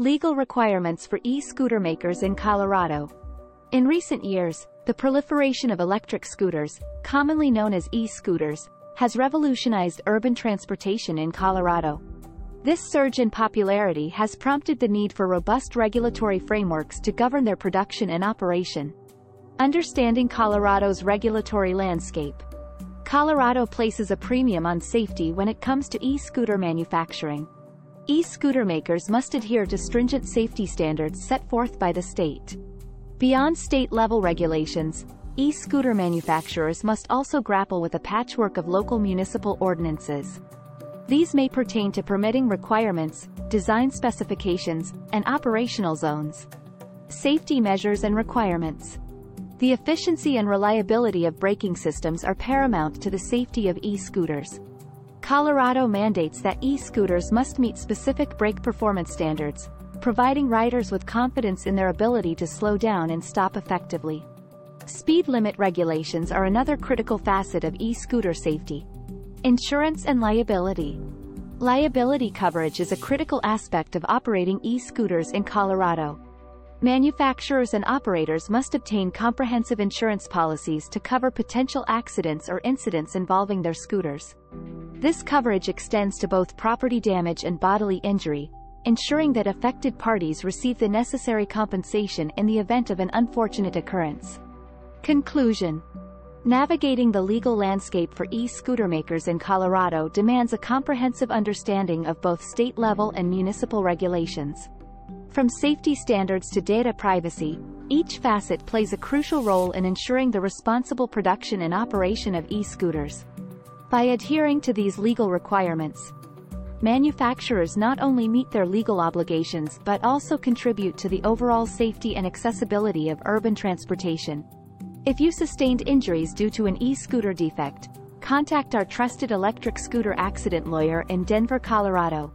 Legal requirements for e-scooter makers in Colorado. In recent years, the proliferation of electric scooters, commonly known as e-scooters, has revolutionized urban transportation in Colorado. This surge in popularity has prompted the need for robust regulatory frameworks to govern their production and operation. Understanding Colorado's regulatory landscape. Colorado places a premium on safety when it comes to e-scooter manufacturing. E-scooter makers must adhere to stringent safety standards set forth by the state. Beyond state-level regulations, e-scooter manufacturers must also grapple with a patchwork of local municipal ordinances. These may pertain to permitting requirements, design specifications, and operational zones. Safety measures and requirements. The efficiency and reliability of braking systems are paramount to the safety of e-scooters. Colorado mandates that e-scooters must meet specific brake performance standards, providing riders with confidence in their ability to slow down and stop effectively. Speed limit regulations are another critical facet of e-scooter safety. Insurance and liability. Liability coverage is a critical aspect of operating e-scooters in Colorado. Manufacturers and operators must obtain comprehensive insurance policies to cover potential accidents or incidents involving their scooters. This coverage extends to both property damage and bodily injury, ensuring that affected parties receive the necessary compensation in the event of an unfortunate occurrence. Conclusion Navigating the legal landscape for e-scooter makers in Colorado demands a comprehensive understanding of both state-level and municipal regulations. From safety standards to data privacy, each facet plays a crucial role in ensuring the responsible production and operation of e-scooters. By adhering to these legal requirements, manufacturers not only meet their legal obligations but also contribute to the overall safety and accessibility of urban transportation. If you sustained injuries due to an e-scooter defect, contact our trusted electric scooter accident lawyer in Denver, Colorado.